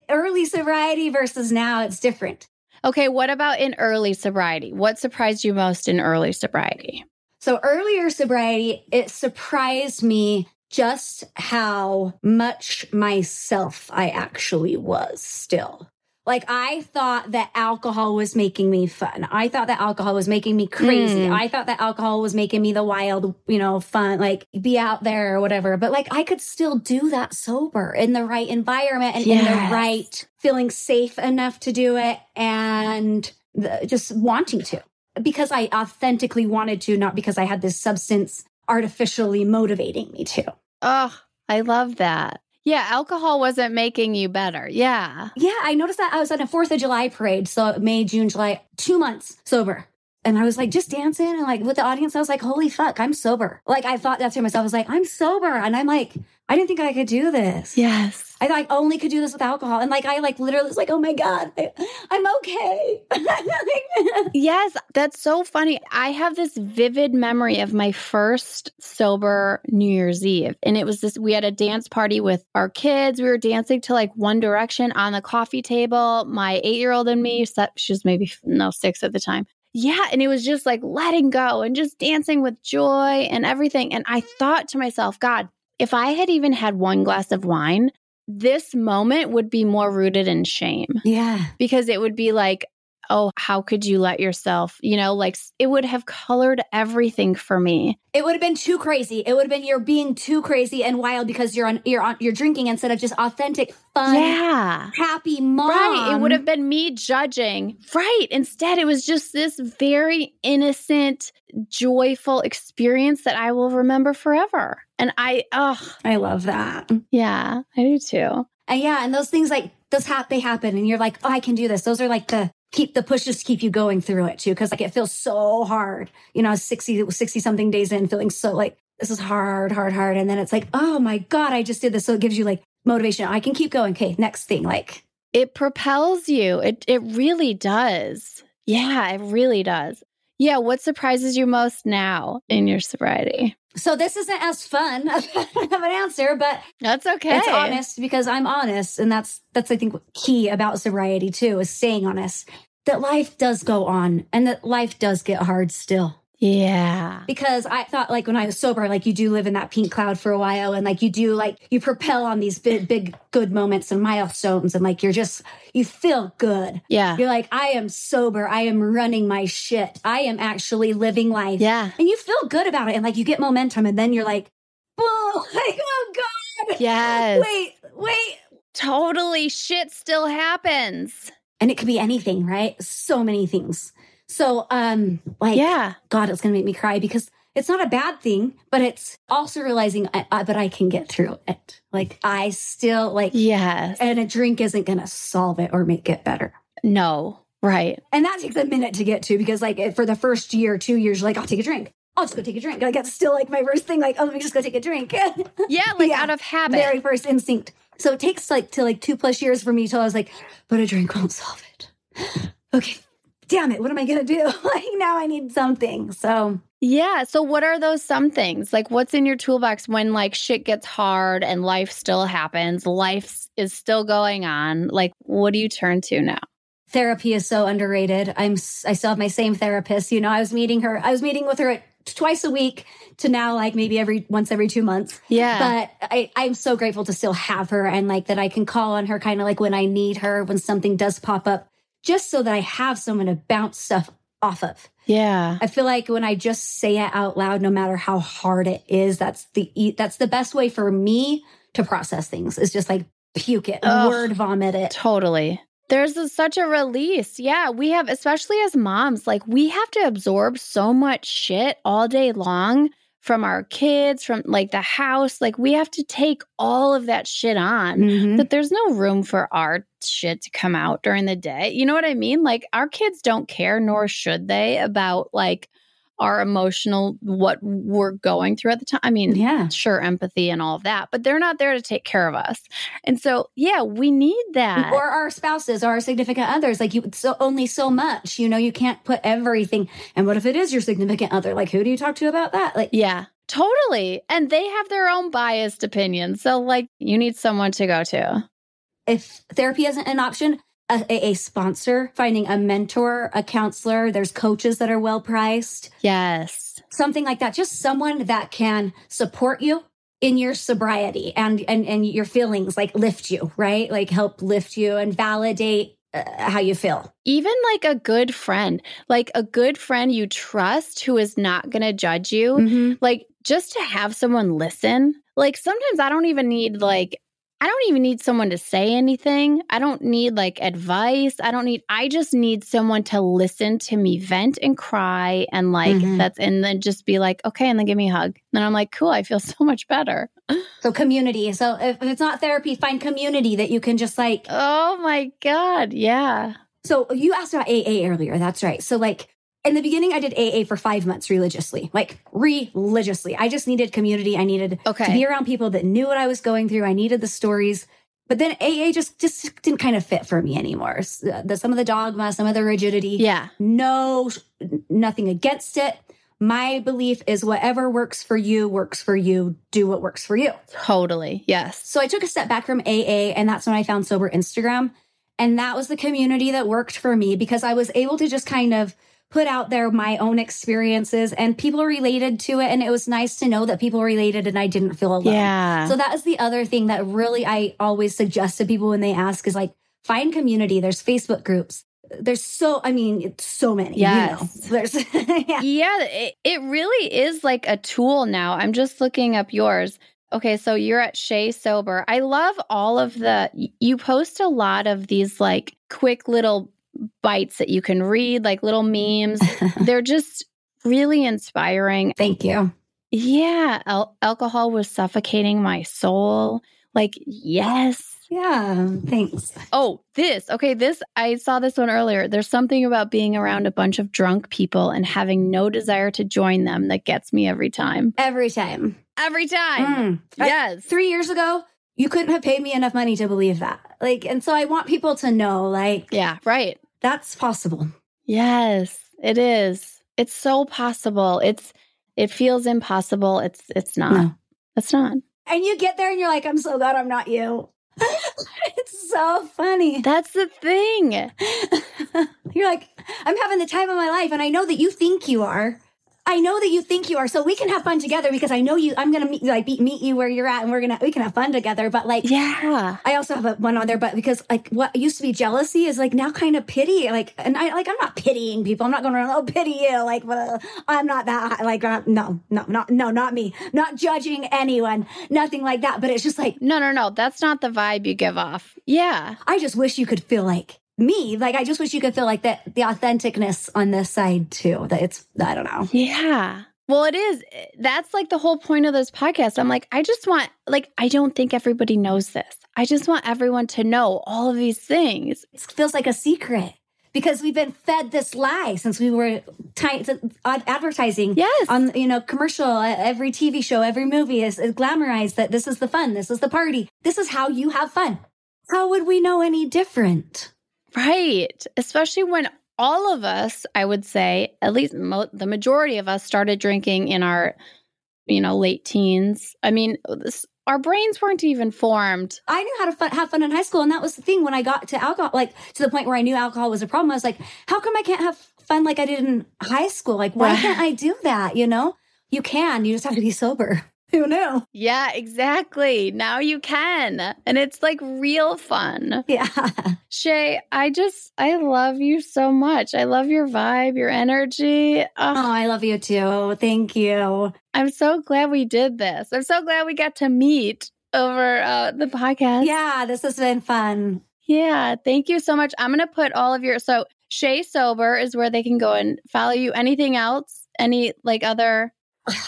Early sobriety versus now, it's different. Okay, what about in early sobriety? What surprised you most in early sobriety? So, earlier sobriety, it surprised me just how much myself I actually was still. Like I thought that alcohol was making me fun. I thought that alcohol was making me crazy. Mm. I thought that alcohol was making me the wild, you know, fun, like be out there or whatever. But like I could still do that sober in the right environment and in the right feeling safe enough to do it and the, just wanting to because I authentically wanted to, not because I had this substance artificially motivating me to. Oh, I love that. Yeah, alcohol wasn't making you better. Yeah. Yeah, I noticed that I was at a Fourth of July parade. So May, June, July, two months sober. And I was like just dancing and like with the audience, I was like, holy fuck, I'm sober. Like I thought that to myself. I was like, I'm sober. And I'm like, I didn't think I could do this. Yes. I thought I only could do this with alcohol. And like I like literally was like, oh my God, I, I'm okay. [laughs] Yes, that's so funny. I have this vivid memory of my first sober New Year's Eve. And it was this we had a dance party with our kids. We were dancing to like One Direction on the coffee table. My eight year old and me, she was maybe no six at the time. Yeah. And it was just like letting go and just dancing with joy and everything. And I thought to myself, God, if I had even had one glass of wine, this moment would be more rooted in shame yeah. because it would be like, oh, how could you let yourself, you know, like it would have colored everything for me. It would have been too crazy. It would have been you're being too crazy and wild because you're on you're on you're drinking instead of just authentic, fun, yeah. happy mom. Right. It would have been me judging. Right. Instead, it was just this very innocent, joyful experience that I will remember forever. And I, oh, I love that. yeah, I do too. And yeah, and those things like those hap they happen and you're like, oh, I can do this. Those are like the keep the pushes keep you going through it too. Cause like it feels so hard. You know, 60, 60 something days in, feeling so like this is hard, hard, hard. And then it's like, oh my God, I just did this. So it gives you like motivation. I can keep going. Okay, next thing. Like It propels you. It it really does. Yeah, it really does. Yeah, what surprises you most now in your sobriety? so this isn't as fun [laughs] of an answer, but That's okay. it's honest because I'm honest. And that's that's I think key about sobriety too, is staying honest. That life does go on and that life does get hard still. Yeah. because I thought like when I was sober, like you do live in that pink cloud for a while and like you do like you propel on these big, big good moments and milestones and like you're just, you feel good. Yeah. You're like, I am sober. I am running my shit. I am actually living life. Yeah. And you feel good about it. And like you get momentum and then you're like, whoa, [laughs] like, oh God. Yes. Wait, wait. Totally shit still happens. And it could be anything, right? So many things. So, um, like, Yeah. God, it's to make me cry because it's not a bad thing, but it's also realizing, I, I, but I can get through it. Like, I still like, Yes. and a drink isn't to solve it or make it better. No. Right. And that takes a minute to get to because, like, for the first year, two years, you're like, I'll take a drink. I'll just go take a drink. Like, that's still like my first thing. Like, oh, let me just go take a drink. [laughs] Yeah, like Yeah. out of habit. Very first instinct. So it takes like to like two plus years for me till I was like, but a drink won't solve it. [sighs] okay, damn it. What am I going to do? [laughs] like, now I need something. So yeah. So what are those some things? Like what's in your toolbox when like shit gets hard and life still happens, life is still going on? Like what do you turn to now? therapy is so underrated. I'm I still have my same therapist. You know, I was meeting her. I was meeting with her at, twice a week to now like maybe every once every two months. Yeah. But I I'm so grateful to still have her and like that I can call on her kind of like when I need her when something does pop up, just so that I have someone to bounce stuff off of. yeah. I feel like when I just say it out loud, no matter how hard it is, that's the that's the best way for me to process things. Is just like puke it, Ugh. word vomit it. Totally. There's a, such a release. Yeah, we have, especially as moms, like we have to absorb so much shit all day long from our kids, from like the house. Like we have to take all of that shit on. Mhm. That there's no room for our shit to come out during the day. You know what I mean? Like our kids don't care, nor should they, about like, our emotional, what we're going through at the time. I mean, Yeah. sure, empathy and all of that, but they're not there to take care of us. And so, yeah, we need that. Or our spouses or our significant others. Like you so only so much. You know, you can't put everything. And what if it is your significant other? Like who do you talk to about that? Like yeah, totally. And they have their own biased opinions. So, like, you need someone to go to. If therapy isn't an option, a, a, sponsor, finding a mentor, a counselor, there's coaches that are well priced, Yes. something like that. Just someone that can support you in your sobriety and and and your feelings, like lift you, right? Like help lift you and validate uh, how you feel. Even like a good friend, like a good friend you trust who is not going to judge you. Mm-hmm. like just to have someone listen like sometimes i don't even need like i don't even need someone to say anything i don't need like advice i don't need i just need someone to listen to me vent and cry and like Mhm. that's and then just be like okay and then give me a hug and i'm like cool i feel [laughs] so much better So community. So if it's not therapy, find community that you can just like. oh my god yeah So you asked about AA earlier. That's right. So like in the beginning, I did AA for five months religiously, like religiously. I just needed community. I needed okay to be around people that knew what I was going through. I needed the stories. But then AA just just didn't kind of fit for me anymore. Uh, The, some of the dogma, some of the rigidity. yeah No, nothing against it. My belief is whatever works for you works for you. Do what works for you. totally yes So I took a step back from AA, and that's when I found Sober Instagram. And that was the community that worked for me because I was able to just kind of put out there my own experiences and people related to it. And it was nice to know that people related and I didn't feel alone. yeah So that is the other thing that really I always suggest to people when they ask is like find community. There's Facebook groups. There's so I mean it's so many. you know. Yes. There's [laughs] yeah. Yeah, it, it really is like a tool now. I'm just looking up yours. Okay, so you're at Shay Sober. I love all of the, you post a lot of these like quick little bites that you can read, like little memes. [laughs] They're just really inspiring. Thank you. Yeah, al- alcohol was suffocating my soul. Like, yes. Yeah. Thanks. Oh, this. Okay, this I saw this one earlier. There's something about being around a bunch of drunk people and having no desire to join them that gets me every time. Every time. Every time. Mm. I- Yes. three years ago, you couldn't have paid me enough money to believe that. Like, and so I want people to know, like, Yeah, right. That's possible. Yes, it is. It's so possible. It's it feels impossible. It's it's not. No. It's not. And you get there and you're like, I'm so glad I'm not you. [laughs] it's so funny. That's the thing. [laughs] you're like, I'm having the time of my life, and I know that you think you are. I know that you think you are, so we can have fun together because I know you. I'm gonna meet like meet, meet you where you're at, and we're gonna we can have fun together. But like, Yeah. I also have a, one on there, but because like what used to be jealousy is like now kind of pity. Like, and I like I'm not pitying people. I'm not going around oh pity you. Like, well, I'm not that. Like, uh, no, no, not no, not me. Not judging anyone. Nothing like that. But it's just like No, no, no. That's not the vibe you give off. Yeah. I just wish you could feel like me. Like I just wish you could feel like that the authenticness on this side too. That it's I don't know. Yeah. Well, it is. That's like the whole point of this podcast. I'm like, I just want, like, I don't think everybody knows this. I just want everyone to know all of these things. It feels like a secret. Because we've been fed this lie since we were ti- advertising Yes. on you know commercial every tv show every movie is, is glamorized that this is the fun this is the party this is how you have fun how would we know any different Right. Especially when all of us, I would say, at least mo- the majority of us started drinking in our, you know, late teens. I mean, this, our brains weren't even formed. i knew how to fun, have fun in high school and that was the thing when i got to alcohol like to the point where i knew alcohol was a problem. I was like how come i can't have fun like i did in high school? Like why can't i do that? You know? You can. You just have to be sober who knew Yeah, exactly. Now you can. And it's like real fun. yeah [laughs] Shay, I just, I love you so much. I love your vibe, your energy. oh Ugh, i love you too thank you I'm so glad we did this. I'm so glad we got to meet over uh, the podcast. yeah this has been fun Yeah, thank you so much. I'm going to put all of your so Shay Sober is where they can go and follow you. Anything else? Any like other?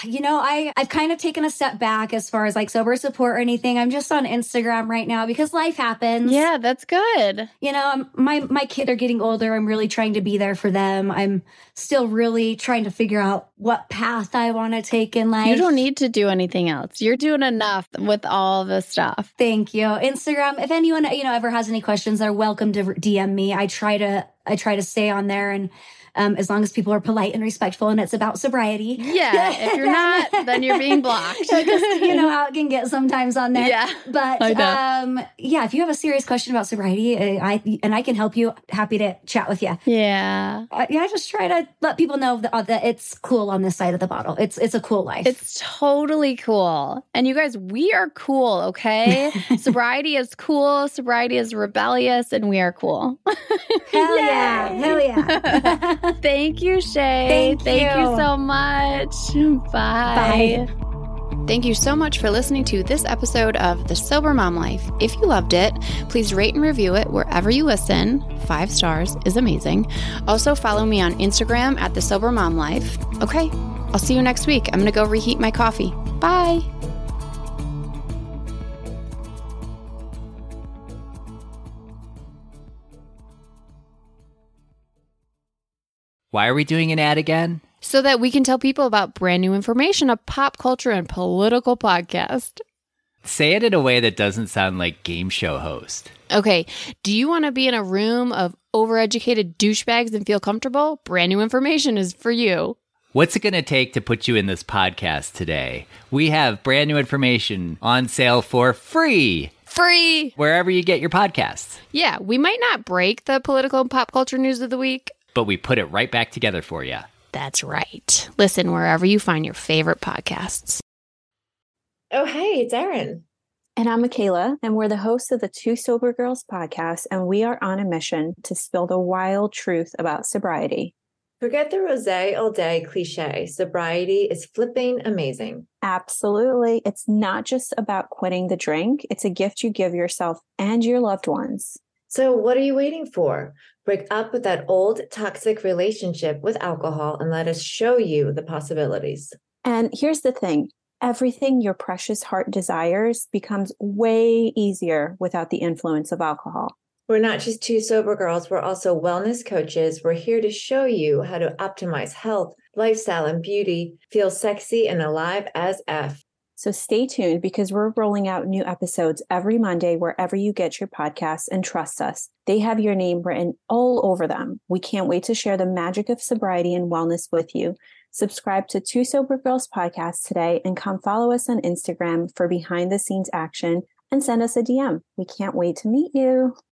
You know i i've kind of taken a step back as far as like sober support or anything i'm just on instagram right now because life happens Yeah, that's good. you know I'm, my my kid are getting older i'm really trying to be there for them i'm still really trying to figure out what path I want to take in life. You don't need to do anything else. You're doing enough with all the stuff. Thank you. Instagram, if anyone, you know, ever has any questions, they're welcome to DM me. I try to I try to stay on there and um, as long as people are polite and respectful and it's about sobriety. Yeah. If you're [laughs] not, then you're being blocked. [laughs] you know how it can get sometimes on there. Yeah. But um, yeah, if you have a serious question about sobriety, uh, I and I can help you, happy to chat with you. Yeah. Uh, yeah, I just try to let people know that, uh, that it's cool on this side of the bottle. It's it's a cool life. It's totally cool. And you guys, we are cool, okay? [laughs] sobriety is cool, sobriety is rebellious, and we are cool. Hell yeah. Hell yeah. [laughs] Thank you, Shay. Thank, Thank you. you so much. Bye. Bye. Thank you so much for listening to this episode of The Sober Mom Life. If you loved it, please rate and review it wherever you listen. Five stars is amazing. Also, follow me on Instagram at The Sober Mom Life. Okay, I'll see you next week. I'm going to go reheat my coffee. Bye. Why are we doing an ad again? So that we can tell people about brand new information, a pop culture and political podcast. Say it in a way that doesn't sound like game show host. Okay, do you want to be in a room of overeducated douchebags and feel comfortable? Brand new information is for you. What's it going to take to put you in this podcast today? We have brand new information on sale for free Free! wherever you get your podcasts, Yeah, we might not break the political and pop culture news of the week. But we put it right back together for you. That's right. Listen wherever you find your favorite podcasts. Oh, hey, it's Erin. And I'm Michaela, and we're the hosts of the Two Sober Girls podcast, and we are on a mission to spill the wild truth about sobriety. Forget the rose all day cliche. Sobriety is flipping amazing. Absolutely. It's not just about quitting the drink, it's a gift you give yourself and your loved ones. So, what are you waiting for? Break up with that old toxic relationship with alcohol and let us show you the possibilities. And here's the thing everything your precious heart desires becomes way easier without the influence of alcohol. We're not just two sober girls, we're also wellness coaches. We're here to show you how to optimize health, lifestyle, and beauty, feel sexy and alive as F. So stay tuned because we're rolling out new episodes every Monday wherever you get your podcasts and trust us. They have your name written all over them. We can't wait to share the magic of sobriety and wellness with you. Subscribe to Two Sober Girls podcast today and come follow us on Instagram for behind the scenes action and send us a DM. We can't wait to meet you.